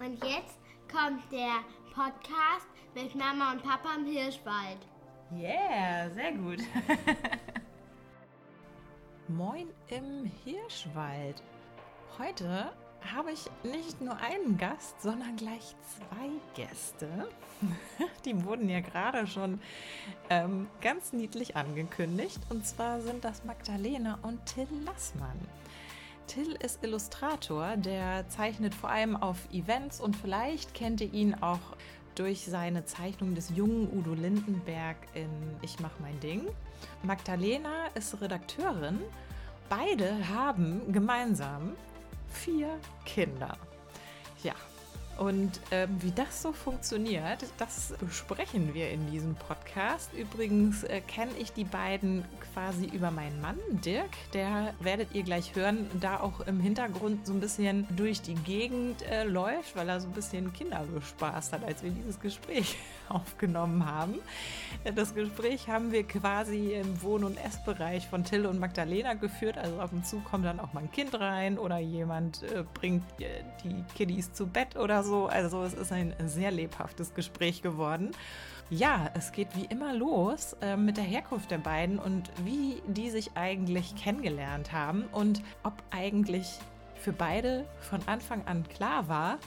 Und jetzt kommt der Podcast mit Mama und Papa im Hirschwald. Yeah, sehr gut. Moin im Hirschwald. Heute habe ich nicht nur einen Gast, sondern gleich zwei Gäste. Die wurden ja gerade schon ähm, ganz niedlich angekündigt. Und zwar sind das Magdalena und Till Lassmann. Till ist Illustrator, der zeichnet vor allem auf Events und vielleicht kennt ihr ihn auch durch seine Zeichnung des jungen Udo Lindenberg in Ich mach mein Ding. Magdalena ist Redakteurin. Beide haben gemeinsam vier Kinder. Ja, und ähm, wie das so funktioniert, das besprechen wir in diesem Podcast. Übrigens äh, kenne ich die beiden quasi über meinen Mann, Dirk. Der werdet ihr gleich hören, da auch im Hintergrund so ein bisschen durch die Gegend äh, läuft, weil er so ein bisschen Kinder bespaßt hat, als wir dieses Gespräch aufgenommen haben. Das Gespräch haben wir quasi im Wohn- und Essbereich von Till und Magdalena geführt. Also ab und zu kommt dann auch mal ein Kind rein oder jemand äh, bringt äh, die Kiddies zu Bett oder so so. Also es ist ein sehr lebhaftes Gespräch geworden. Ja, es geht wie immer los äh, mit der Herkunft der beiden und wie die sich eigentlich kennengelernt haben und ob eigentlich für beide von Anfang an klar war,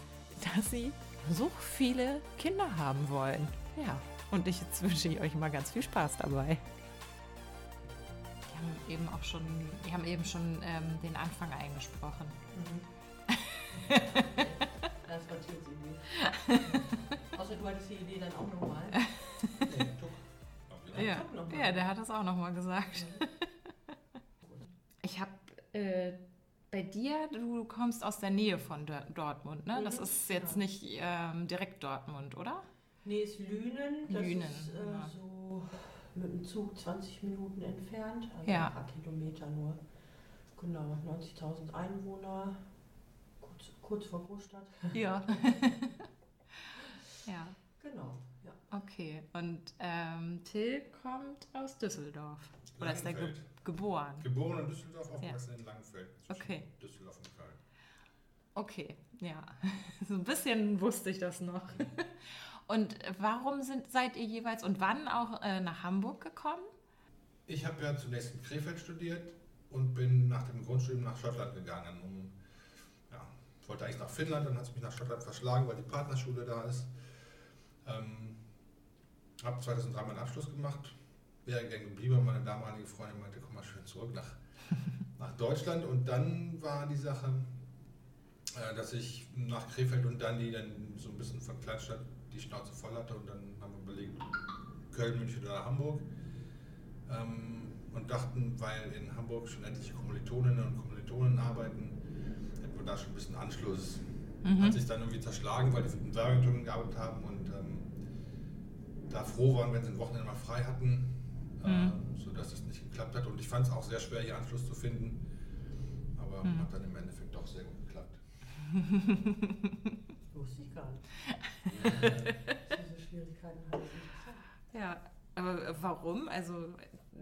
dass sie so viele Kinder haben wollen. Ja, und ich jetzt wünsche ich euch mal ganz viel Spaß dabei. Die haben eben auch schon, die haben eben schon ähm, den Anfang eingesprochen. Mhm. Das war Tills Idee. Außer du hattest die Idee dann auch nochmal. Ja. ja, der hat das auch nochmal gesagt. Ich habe äh, bei dir, du kommst aus der Nähe von Dortmund, ne? Das mhm. ist jetzt nicht ähm, direkt Dortmund, oder? Nee, ist Lünen. Das Lünen. Ist, äh, ja. so mit dem Zug 20 Minuten entfernt, also ja. ein paar Kilometer nur. Genau, 90.000 Einwohner, kurz, kurz vor Großstadt. Ja. ja. Genau, ja. Okay, und ähm, Till kommt aus Düsseldorf. Oder ist er ge geboren? Geboren in Düsseldorf, aufgewachsen ja. in Langenfeld. Okay. Düsseldorf und Köln. Okay, ja. So ein bisschen wusste ich das noch. Und warum sind, seid ihr jeweils und wann auch äh, nach Hamburg gekommen? Ich habe ja zunächst in Krefeld studiert und bin nach dem Grundstudium nach Schottland gegangen, um ja, wollte eigentlich nach Finnland, dann hat es mich nach Schottland verschlagen, weil die Partnerschule da ist. Ähm, habe 2003 meinen Abschluss gemacht, wäre gern geblieben, meine damalige Freundin meinte, komm mal schön zurück nach, nach Deutschland. Und dann war die Sache, äh, dass ich nach Krefeld und Dundee dann so ein bisschen von Kleinstadt die Schnauze voll hatte und dann haben wir überlegt, Köln, München oder Hamburg. Ähm, und dachten, weil in Hamburg schon etliche Kommilitoninnen und Kommilitonen arbeiten, hätten wir da schon ein bisschen Anschluss. Mhm. Hat sich dann irgendwie zerschlagen, weil die in Werkentürmen gearbeitet haben und ähm, da froh waren, wenn sie ein Wochenende mal frei hatten, äh, mhm. sodass das nicht geklappt hat. Und ich fand es auch sehr schwer, hier Anschluss zu finden. Aber mhm. hat dann im Endeffekt doch sehr gut geklappt. Wusste ich gar nicht. Diese Schwierigkeiten hatte ich nicht. Ja, aber warum? Also,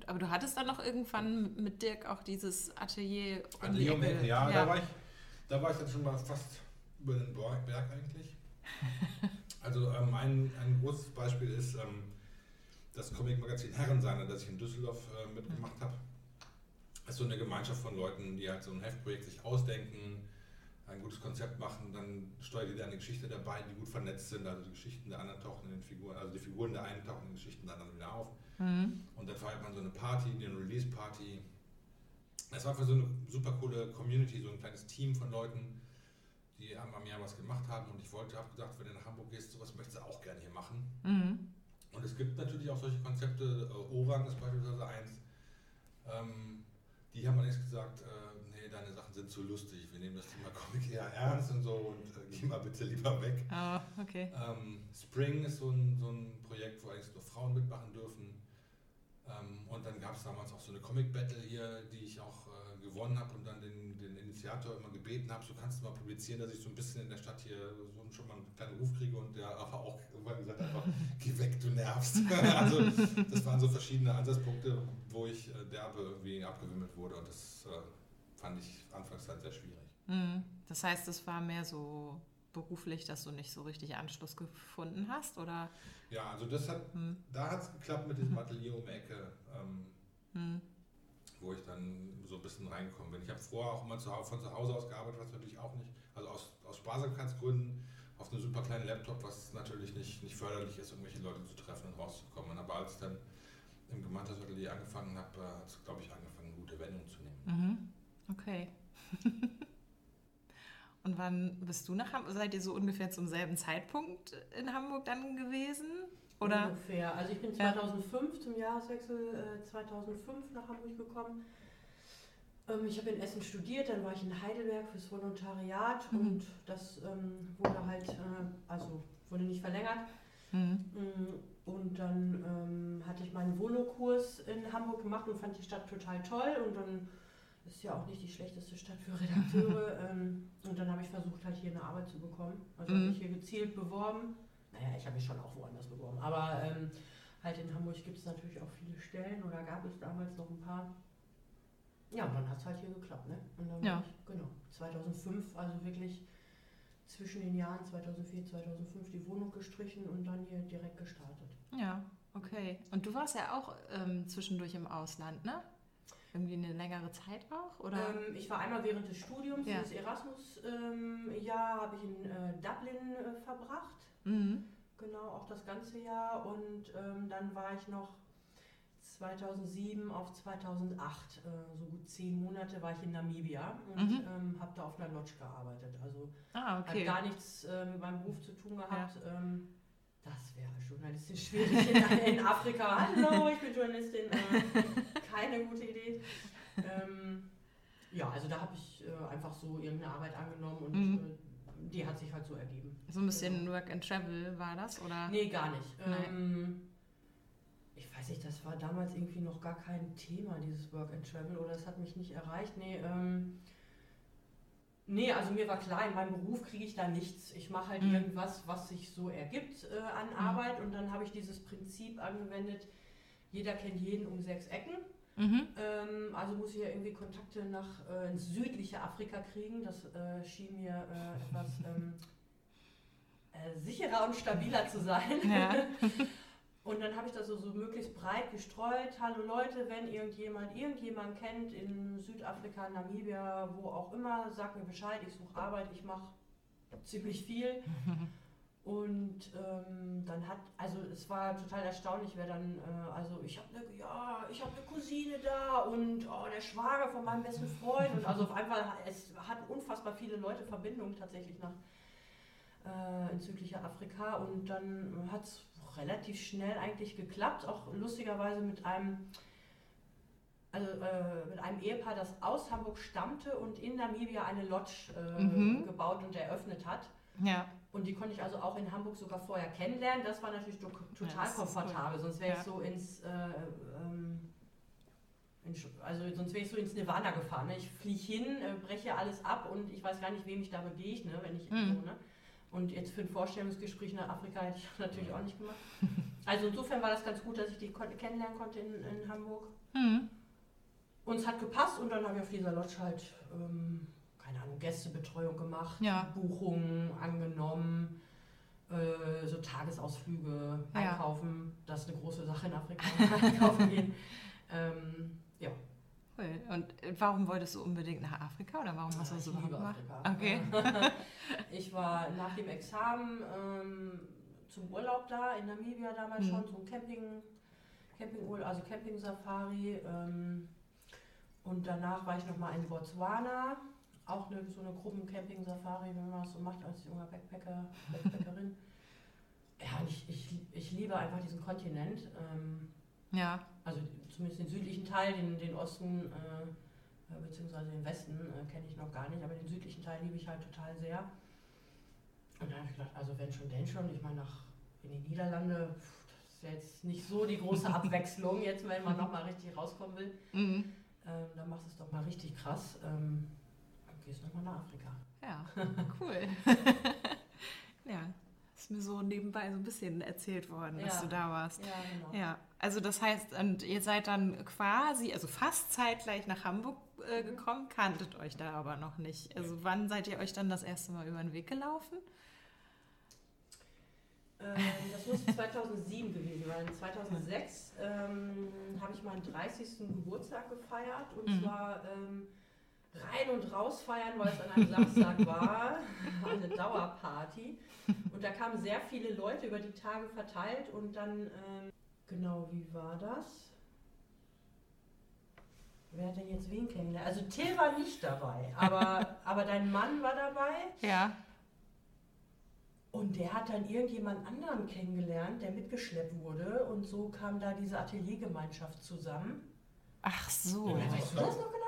aber du hattest dann noch irgendwann mit Dirk auch dieses Atelier. Atelier um ja, ja, Da, war ich, da war ich dann schon mal fast über den Berg eigentlich. also ähm, ein, ein großes Beispiel ist ähm, das Comic-Magazin Herrenseiner, das ich in Düsseldorf äh, mitgemacht habe. Das ist so eine Gemeinschaft von Leuten, die halt so ein Heftprojekt sich ausdenken, ein gutes Konzept machen, dann steuert ihr eine Geschichte dabei, die gut vernetzt sind, also die Geschichten der anderen tauchen in den Figuren, also die Figuren der einen tauchen in den Geschichten der anderen wieder auf. Mhm. Und dann feiert man so eine Party, eine Release-Party. Es war für so eine super coole Community, so ein kleines Team von Leuten, die am, am Jahr was gemacht haben und ich wollte, habe gesagt, wenn du nach Hamburg gehst, sowas möchtest du auch gerne hier machen. Mhm. Und es gibt natürlich auch solche Konzepte, äh, Orang ist beispielsweise eins, ähm, die haben allerdings gesagt, äh, deine Sachen sind zu lustig, wir nehmen das Thema Comic eher ernst und so und äh, geh mal bitte lieber weg. Oh, okay. Ähm, Spring ist so ein, so ein Projekt, wo eigentlich nur Frauen mitmachen dürfen. Ähm, und dann gab es damals auch so eine Comic-Battle hier, die ich auch äh, gewonnen habe und dann den, den Initiator immer gebeten habe, so kannst du mal publizieren, dass ich so ein bisschen in der Stadt hier so schon mal einen kleinen Ruf kriege und der aber auch irgendwann gesagt hat, einfach, geh weg, du nervst. also das waren so verschiedene Ansatzpunkte, wo ich äh, derbe irgendwie abgewimmelt wurde und das äh, fand ich anfangs halt sehr schwierig. Mhm. Das heißt, es war mehr so beruflich, dass du nicht so richtig Anschluss gefunden hast? Oder? Ja, also das hat, Hm. da hat es geklappt mit diesem Atelier um die Ecke, ähm, Hm. wo ich dann so ein bisschen reingekommen bin. Ich habe vorher auch immer zu, von zu Hause aus gearbeitet, was natürlich auch nicht, also aus, aus Sparsamkeitsgründen, auf einem super kleinen Laptop, was natürlich nicht, nicht förderlich ist, irgendwelche Leute zu treffen und rauszukommen. Aber als ich dann im Gemeinschaftsatelier angefangen habe, äh, hat es, glaube ich, angefangen, eine gute Wendung zu nehmen. Mhm. Okay. Und wann bist du nach Hamburg? Seid ihr so ungefähr zum selben Zeitpunkt in Hamburg dann gewesen? Oder? Ungefähr. Also ich bin Ja. 2005 zum Jahreswechsel äh, 2005 nach Hamburg gekommen. Ähm, ich habe in Essen studiert, dann war ich in Heidelberg fürs Volontariat Mhm. und das ähm, wurde halt, äh, also wurde nicht verlängert. Hm. Mm, Und dann ähm, hatte ich meinen Volokurs in Hamburg gemacht und fand die Stadt total toll. Und dann ist ja auch nicht die schlechteste Stadt für Redakteure. ähm, und dann habe ich versucht, halt hier eine Arbeit zu bekommen. Also habe Mhm. mich hier gezielt beworben. Naja, ich habe mich schon auch woanders beworben. Aber ähm, halt in Hamburg gibt es natürlich auch viele Stellen oder gab es damals noch ein paar. Ja, und dann hat es halt hier geklappt, ne? Und dann Ja. ich, genau, 2005, also wirklich zwischen den Jahren 2004, 2005 die Wohnung gestrichen und dann hier direkt gestartet. Ja, okay. Und du warst ja auch ähm, zwischendurch im Ausland, ne? Irgendwie eine längere Zeit auch? Oder? Ähm, ich war einmal während des Studiums, Ja. das Erasmus-Jahr habe ich in äh, Dublin äh, verbracht. Mhm. Genau, auch das ganze Jahr. Und ähm, dann war ich noch 2007 auf 2008, äh, so gut zehn Monate war ich in Namibia und Mhm. ähm, habe da auf einer Lodge gearbeitet. Also Ah, okay. hat gar nichts äh, mit meinem Beruf zu tun gehabt. Ähm, das wäre journalistisch schwierig in, in Afrika. Hallo, ich bin Journalistin. Äh, keine gute Idee. Ähm, ja, also da habe ich äh, einfach so irgendeine Arbeit angenommen und Mhm. äh, die hat sich halt so ergeben. So ein bisschen Work and Travel war das, oder? Nee, gar nicht. Ähm, ich weiß nicht, das war damals irgendwie noch gar kein Thema, dieses Work and Travel, oder es hat mich nicht erreicht. Nee, ähm, nee also mir war klar, in meinem Beruf kriege ich da nichts. Ich mache halt Mhm. irgendwas, was sich so ergibt äh, an Mhm. Arbeit und dann habe ich dieses Prinzip angewendet, jeder kennt jeden um sechs Ecken. Mhm. Ähm, also muss ich ja irgendwie Kontakte nach äh, ins südliche Afrika kriegen. Das äh, schien mir äh, etwas ähm, äh, sicherer und stabiler zu sein. Ja. Und dann habe ich das so, so möglichst breit gestreut. Hallo Leute, wenn irgendjemand irgendjemand kennt in Südafrika, Namibia, wo auch immer, sagt mir Bescheid, ich suche Arbeit, ich mache ziemlich viel. Und ähm, dann hat, also es war total erstaunlich, wer dann, äh, also ich habe eine, ja, ich habe eine Cousine da und oh, der Schwager von meinem besten Freund und also auf einmal, es hatten unfassbar viele Leute Verbindungen tatsächlich nach äh, in südlicher Afrika und dann hat es relativ schnell eigentlich geklappt, auch lustigerweise mit einem also äh, mit einem Ehepaar, das aus Hamburg stammte und in Namibia eine Lodge äh, Mhm. gebaut und eröffnet hat. Ja. Und die konnte ich also auch in Hamburg sogar vorher kennenlernen. Das war natürlich to total Ja, komfortabel. Sonst wäre Ja. ich so ins, äh, ähm, in, also sonst wäre ich so ins Nirvana gefahren. Ne? Ich fliege hin, äh, breche alles ab und ich weiß gar nicht, wem ich da begegne, wenn ich Mhm. so, ne? Und jetzt für ein Vorstellungsgespräch nach Afrika hätte ich natürlich auch nicht gemacht. Also insofern war das ganz gut, dass ich die kennenlernen konnte in, in Hamburg. Mhm. Und es hat gepasst und dann habe ich auf dieser Lodge halt, ähm, keine Ahnung, Gästebetreuung gemacht, Ja. Buchungen angenommen, äh, so Tagesausflüge, Ja. einkaufen. Das ist eine große Sache in Afrika, einkaufen gehen. Ähm, Cool. Und äh, warum wolltest du unbedingt nach Afrika oder warum hast du das ich überhaupt gemacht? Afrika. Okay. Ich war nach dem Examen ähm, zum Urlaub da in Namibia damals Mhm. schon, zum Camping, Campingurlaub, also Camping-Safari. Ähm, und danach war ich nochmal in Botswana, auch eine, so eine Gruppen-Camping-Safari, wenn man das so macht als junger Backpacker, Backpackerin. ja, ich, ich, ich liebe einfach diesen Kontinent. Ähm, Ja. also zumindest den südlichen Teil, den, den Osten äh, beziehungsweise den Westen äh, kenne ich noch gar nicht, aber den südlichen Teil liebe ich halt total sehr. Und dann habe ich gedacht, also wenn schon, denn schon, ich meine nach in die Niederlande, pff, das ist ja jetzt nicht so die große Abwechslung, jetzt wenn man nochmal richtig rauskommen will, Mhm. ähm, dann machst du es doch mal richtig krass. Ähm, dann gehst du nochmal nach Afrika. Ja, cool. ja, ist mir so nebenbei so ein bisschen erzählt worden, dass Ja. du da warst. Ja, genau. Ja, also das heißt, und ihr seid dann quasi, also fast zeitgleich nach Hamburg äh, gekommen, kanntet euch da aber noch nicht. Also wann seid ihr euch dann das erste Mal über den Weg gelaufen? Ähm, das muss 2007 gewesen sein. 2006 ähm, habe ich meinen 30. Geburtstag gefeiert und Mhm. zwar ähm, rein und raus feiern, weil es an einem Samstag war. War eine Dauerparty. Und da kamen sehr viele Leute über die Tage verteilt und dann, ähm, genau, wie war das? Wer hat denn jetzt wen kennengelernt? Also Till war nicht dabei, aber, aber dein Mann war dabei. Ja. Und der hat dann irgendjemand anderen kennengelernt, der mitgeschleppt wurde. Und so kam da diese Ateliergemeinschaft zusammen. Ach so. Ja, Weißt du das noch genau?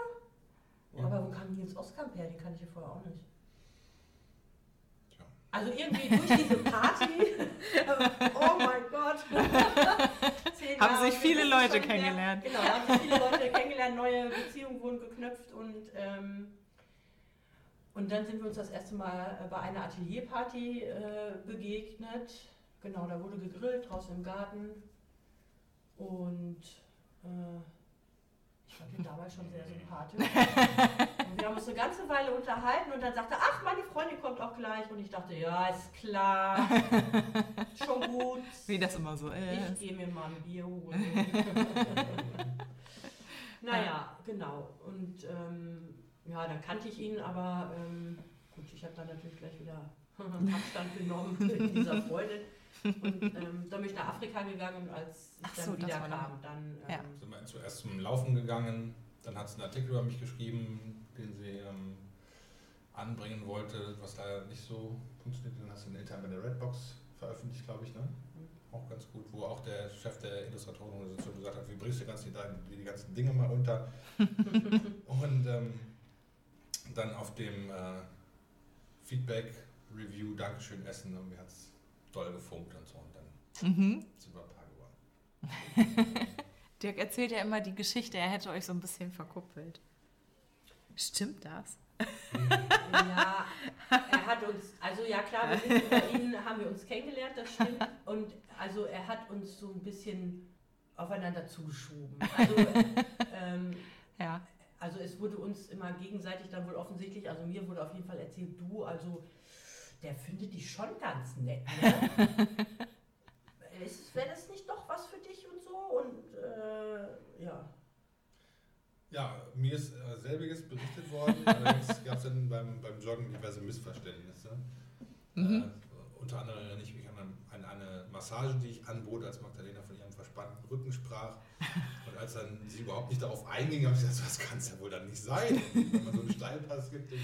Ja. Aber wo kam Nils Oskamp her? Den kannte ich ja vorher auch nicht. Tja. Also irgendwie durch diese Party. oh mein Gott. Haben sich viele Leute kennengelernt. Genau, haben sich viele Leute kennengelernt, neue Beziehungen wurden geknüpft und ähm, und dann sind wir uns das erste Mal bei einer Atelierparty äh, begegnet. Genau, da wurde gegrillt draußen im Garten. Und äh, ich fand ihn damals schon sehr sympathisch. Und wir haben uns eine ganze Weile unterhalten und dann sagte er, ach, meine Freundin kommt auch gleich. Und ich dachte, ja, ist klar. schon gut. Wie das immer so Ich ist. gehe mir mal ein Bier holen. naja, genau. Und ähm, ja, dann kannte ich ihn, aber ähm, gut, ich habe dann natürlich gleich wieder Abstand genommen in dieser Freude. Und ähm, dann bin ich nach Afrika gegangen und als ich Ach dann so, wieder kam, dann ähm, Ja. Sind wir zuerst zum Laufen gegangen, dann hat sie einen Artikel über mich geschrieben, den sie ähm, anbringen wollte, was leider nicht so funktioniert. Dann hast du einen Intern bei der Redbox veröffentlicht, glaube ich, ne? Auch ganz gut, wo auch der Chef der Illustratorenorganisation gesagt hat, wie bringst du ganz die, die, ganzen Dinge mal unter. und ähm, dann auf dem äh, Feedback, Review, Dankeschön, Essen, irgendwie hat es doll gefunkt und so. Und dann Mhm. sind wir ein Paar geworden. Dirk erzählt ja immer die Geschichte, er hätte euch so ein bisschen verkuppelt. Stimmt das? Ja, er hat uns, also ja klar, wir sind über ihn haben wir uns kennengelernt, das stimmt. Und also er hat uns so ein bisschen aufeinander zugeschoben. Also, ähm, Ja. also es wurde uns immer gegenseitig dann wohl offensichtlich, also mir wurde auf jeden Fall erzählt, du, also der findet dich schon ganz nett. Ne? Wäre das nicht doch was für dich und so? Und äh, ja. Ja, mir ist äh, selbiges berichtet worden. Allerdings gab es dann beim, beim Joggen diverse Missverständnisse. Mhm. Äh, unter anderem erinnere ich mich an, eine- an eine Massage, die ich anbot, als Magdalena von ihrem verspannten Rücken sprach. Und als dann sie überhaupt nicht darauf einging, habe ich gesagt, das kann es ja wohl dann nicht sein, wenn man so einen Steilpass gibt. äh,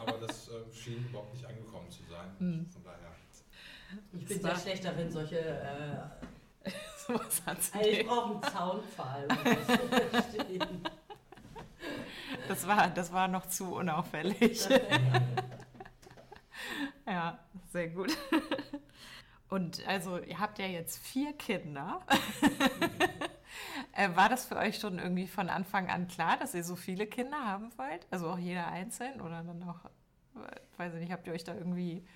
aber das äh, schien überhaupt nicht angekommen zu sein. Mhm. Von daher. Ich bin sehr schlecht darin, solche äh, Sowas Also ich brauche einen Zaunpfahl, um das zu verstehen. Das war, das war noch zu unauffällig. Ja, sehr gut. Und also, ihr habt ja jetzt vier Kinder. Äh, War das für euch schon irgendwie von Anfang an klar, dass ihr so viele Kinder haben wollt? Also auch jeder einzeln oder dann auch, weiß ich nicht, habt ihr euch da irgendwie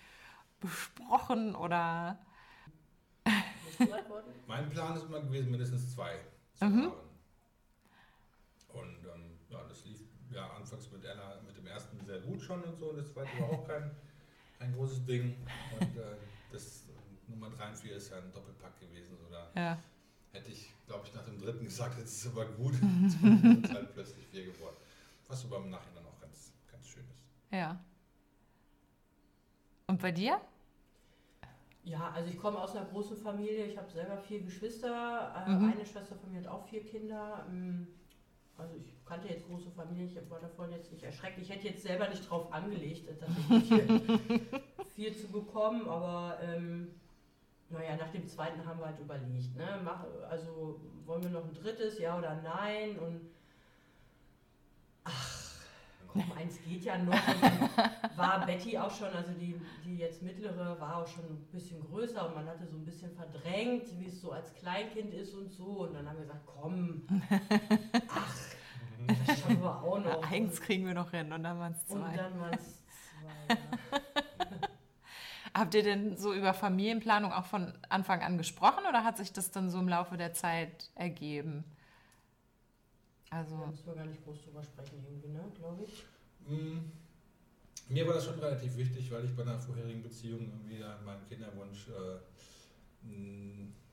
besprochen oder? Mein Plan ist immer gewesen, mindestens zwei zu Mhm. haben. Und ähm, ja, das lief ja anfangs mit Ella, mit dem ersten sehr gut schon und so. Und das zweite war auch kein, kein großes Ding. Und äh, das äh, Nummer 3 und 4 ist ja ein Doppelpack gewesen. Oder Ja. hätte ich, glaube ich, nach dem dritten gesagt, jetzt ist es aber gut. Jetzt es halt plötzlich vier geworden. Was aber im Nachhinein auch ganz, ganz schön ist. Ja. Und bei dir? Ja, also ich komme aus einer großen Familie. Ich habe selber vier Geschwister. Äh, Mhm. Eine Schwester von mir hat auch vier Kinder. Ähm, Also ich kannte jetzt große Familien. Ich war davon jetzt nicht erschreckt. Ich hätte jetzt selber nicht drauf angelegt, äh, tatsächlich viel, viel zu bekommen. Aber ähm, naja, nach dem zweiten haben wir halt überlegt. Ne? Also wollen wir noch ein drittes, ja oder nein? Und komm, eins geht ja noch. Und war Betty auch schon, also die, die jetzt mittlere, war auch schon ein bisschen größer und man hatte so ein bisschen verdrängt, wie es so als Kleinkind ist und so. Und dann haben wir gesagt, komm, ach, das schaffen wir auch noch. Eins kriegen wir noch hin und dann waren es und zwei. dann waren es zwei. Ja. Habt ihr denn so über Familienplanung auch von Anfang an gesprochen oder hat sich das dann so im Laufe der Zeit ergeben? Also, Da müssen wir gar nicht groß drüber sprechen, irgendwie, ne, glaube ich. Mm, Mir war das schon relativ wichtig, weil ich bei einer vorherigen Beziehung irgendwie da meinen Kinderwunsch äh,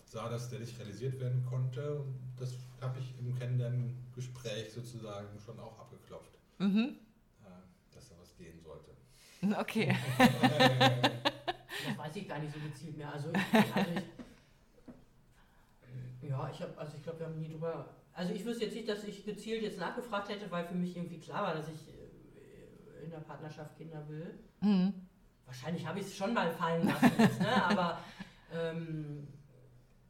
sah, dass der nicht realisiert werden konnte. Und das habe ich im Kennenlerngespräch sozusagen schon auch abgeklopft, mhm. äh, dass da was gehen sollte. okay. Das weiß ich gar nicht so gezielt mehr. Also, ich, also ich, ja, ich habe, also ich glaube, wir haben nie drüber. Also ich wüsste jetzt nicht, dass ich gezielt jetzt nachgefragt hätte, weil für mich irgendwie klar war, dass ich äh, in der Partnerschaft Kinder will. Mhm. Wahrscheinlich habe ich es schon mal fallen lassen, jetzt, ne? aber ähm,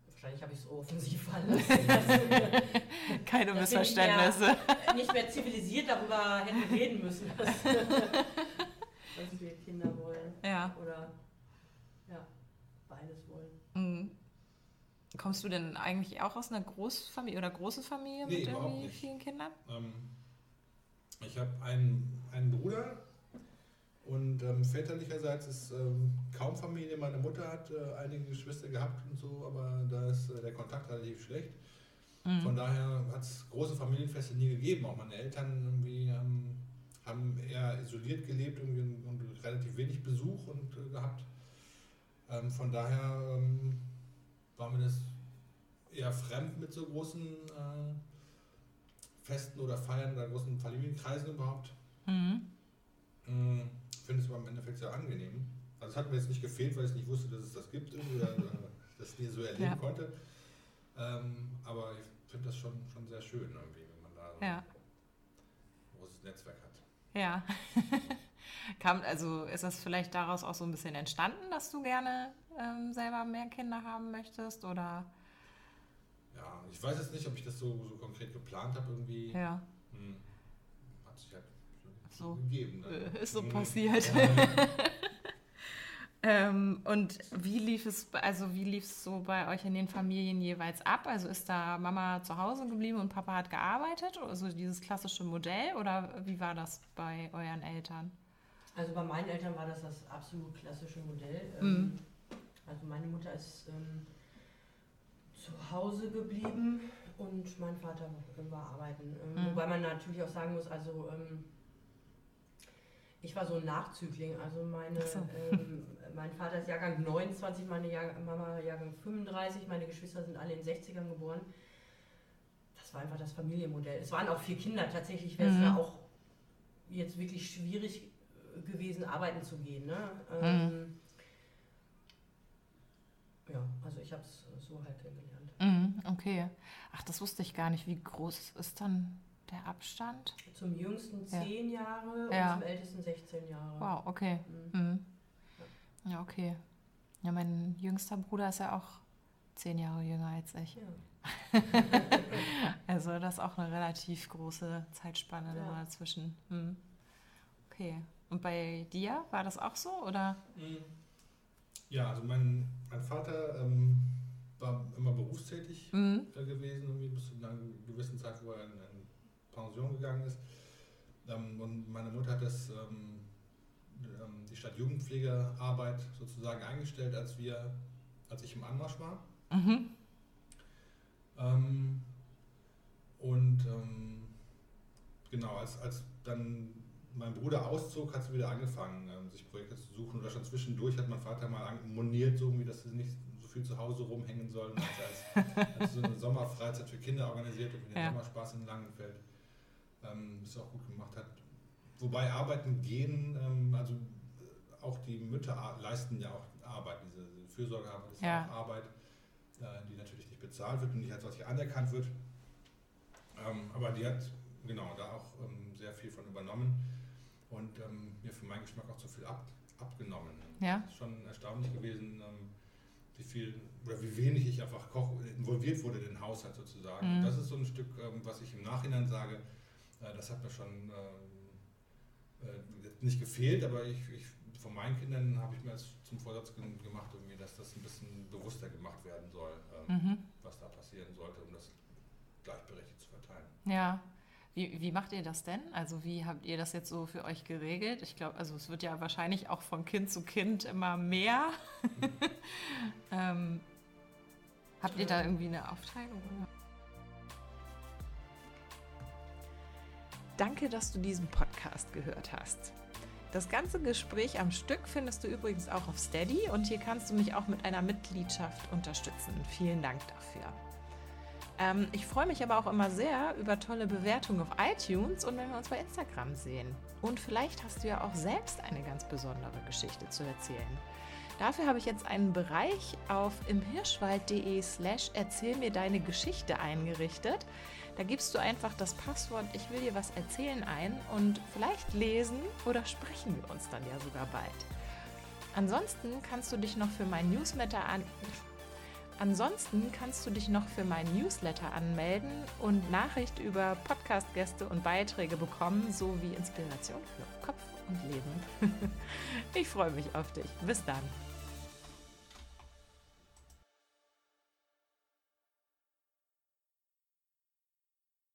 wahrscheinlich habe ich es so offensiv fallen lassen. dass Keine Das finde ich Missverständnisse. nicht mehr zivilisiert darüber hätten reden müssen, dass, dass wir Kinder wollen. Ja. Oder ja, beides wollen. Mhm. Kommst du denn eigentlich auch aus einer Großfamilie oder große Familie Nee, mit irgendwie nicht. vielen Kindern? Ähm, ich habe einen, einen Bruder und ähm, väterlicherseits ist ähm, kaum Familie. Meine Mutter hat äh, einige Geschwister gehabt und so, aber da ist äh, der Kontakt relativ schlecht. Mhm. Von daher hat es große Familienfeste nie gegeben. Auch meine Eltern irgendwie ähm, haben eher isoliert gelebt irgendwie und relativ wenig Besuch und, äh, gehabt. Ähm, von daher ähm, war mir das eher fremd mit so großen äh, Festen oder Feiern oder großen Familienkreisen überhaupt. Mhm. Mm, Finde es aber im Endeffekt sehr angenehm. Also es hat mir jetzt nicht gefehlt, weil ich nicht wusste, dass es das gibt oder äh, das nie so erleben Ja. konnte. Ähm, aber ich finde das schon, schon sehr schön irgendwie, wenn man da so Ja. ein großes Netzwerk hat. Ja. Kam, also ist das vielleicht daraus auch so ein bisschen entstanden, dass du gerne ähm, selber mehr Kinder haben möchtest? Oder Ja, ich weiß jetzt nicht, ob ich das so, so konkret geplant habe irgendwie. ja, Hm. Hat sich halt so, gegeben. ne? äh, ist so Hm. passiert. Ja. Ähm, und wie lief es, also wie lief es so bei euch in den Familien jeweils ab? Also ist da Mama zu Hause geblieben und Papa hat gearbeitet? Also dieses klassische Modell oder wie war das bei euren Eltern? Also bei meinen Eltern war das das absolut klassische Modell. Mhm. Also meine Mutter ist ähm, zu Hause geblieben und mein Vater war arbeiten. Ähm, Mhm. Wobei man natürlich auch sagen muss, also ähm, ich war so ein Nachzügling. Also meine, so. ähm, mein Vater ist Jahrgang 29, meine Jahr Mama Jahrgang 35, meine Geschwister sind alle in den 60ern geboren. Das war einfach das Familienmodell. Es waren auch vier Kinder. Tatsächlich wäre es Mhm. da auch jetzt wirklich schwierig gewesen, arbeiten zu gehen. Ne? Ähm, Ja, also ich habe es so halt kennengelernt. Mhm, okay. Ach, das wusste ich gar nicht. Wie groß ist dann der Abstand? Zum jüngsten Ja. 10 Jahre Ja. und zum ältesten 16 Jahre. Wow, okay. Mhm. Mhm. Ja, okay. Ja, mein jüngster Bruder ist ja auch zehn Jahre jünger als ich. Ja. Also das ist auch eine relativ große Zeitspanne Ja. da dazwischen. Hm. Okay. Und bei dir war das auch so oder? Mhm. Ja, also mein, mein Vater ähm, war immer berufstätig Mhm. äh, gewesen, irgendwie bis zu einer gewissen Zeit, wo er in, in Pension gegangen ist. Ähm, und meine Mutter hat das, ähm, ähm, die Stadtjugendpflegearbeit sozusagen eingestellt, als wir, als ich im Anmarsch war. Mhm. Ähm, und ähm, genau, als, als dann mein Bruder auszog, hat sie wieder angefangen, ähm, sich Projekte zu suchen. Oder schon zwischendurch hat mein Vater mal moniert, so irgendwie, dass sie nicht so viel zu Hause rumhängen sollen, als, als, als so eine Sommerfreizeit für Kinder organisiert und den Ja. Sommerspaß in Langenfeld. Ähm, das auch gut gemacht hat. Wobei Arbeiten gehen, ähm, also äh, auch die Mütter leisten ja auch Arbeit, diese, Fürsorgearbeit ist Ja. auch Arbeit, äh, die natürlich nicht bezahlt wird und nicht als solche anerkannt wird. Ähm, aber die hat genau da auch ähm, sehr viel von übernommen und ähm, mir für meinen Geschmack auch zu viel ab, abgenommen. Ja. Es ist schon erstaunlich gewesen, ähm, wie viel oder wie wenig ich einfach koch, involviert wurde in den Haushalt sozusagen. Mhm. Das ist so ein Stück, ähm, was ich im Nachhinein sage, äh, das hat mir schon ähm, äh, nicht gefehlt, aber ich, ich von meinen Kindern habe ich mir das zum Vorsatz ge- gemacht, irgendwie, dass das ein bisschen bewusster gemacht werden soll, ähm, Mhm. was da passieren sollte, um das gleichberechtigt zu verteilen. Ja. Wie, wie macht ihr das denn? Also wie habt ihr das jetzt so für euch geregelt? Ich glaube, also es wird ja wahrscheinlich auch von Kind zu Kind immer mehr. ähm, habt ihr da irgendwie eine Aufteilung? Danke, dass du diesen Podcast gehört hast. Das ganze Gespräch am Stück findest du übrigens auch auf Steady und hier kannst du mich auch mit einer Mitgliedschaft unterstützen. Vielen Dank dafür. Ähm, ich freue mich aber auch immer sehr über tolle Bewertungen auf iTunes und wenn wir uns bei Instagram sehen. Und vielleicht hast du ja auch selbst eine ganz besondere Geschichte zu erzählen. Dafür habe ich jetzt einen Bereich auf imhirschwald.de slash erzähl mir deine Geschichte eingerichtet. Da gibst du einfach das Passwort Ich will dir was erzählen ein und vielleicht lesen oder sprechen wir uns dann ja sogar bald. Ansonsten kannst du dich noch für mein Newsletter an Ansonsten kannst du dich noch für meinen Newsletter anmelden und Nachricht über Podcast-Gäste und Beiträge bekommen, sowie Inspiration für Kopf und Leben. ich freue mich auf dich. Bis dann.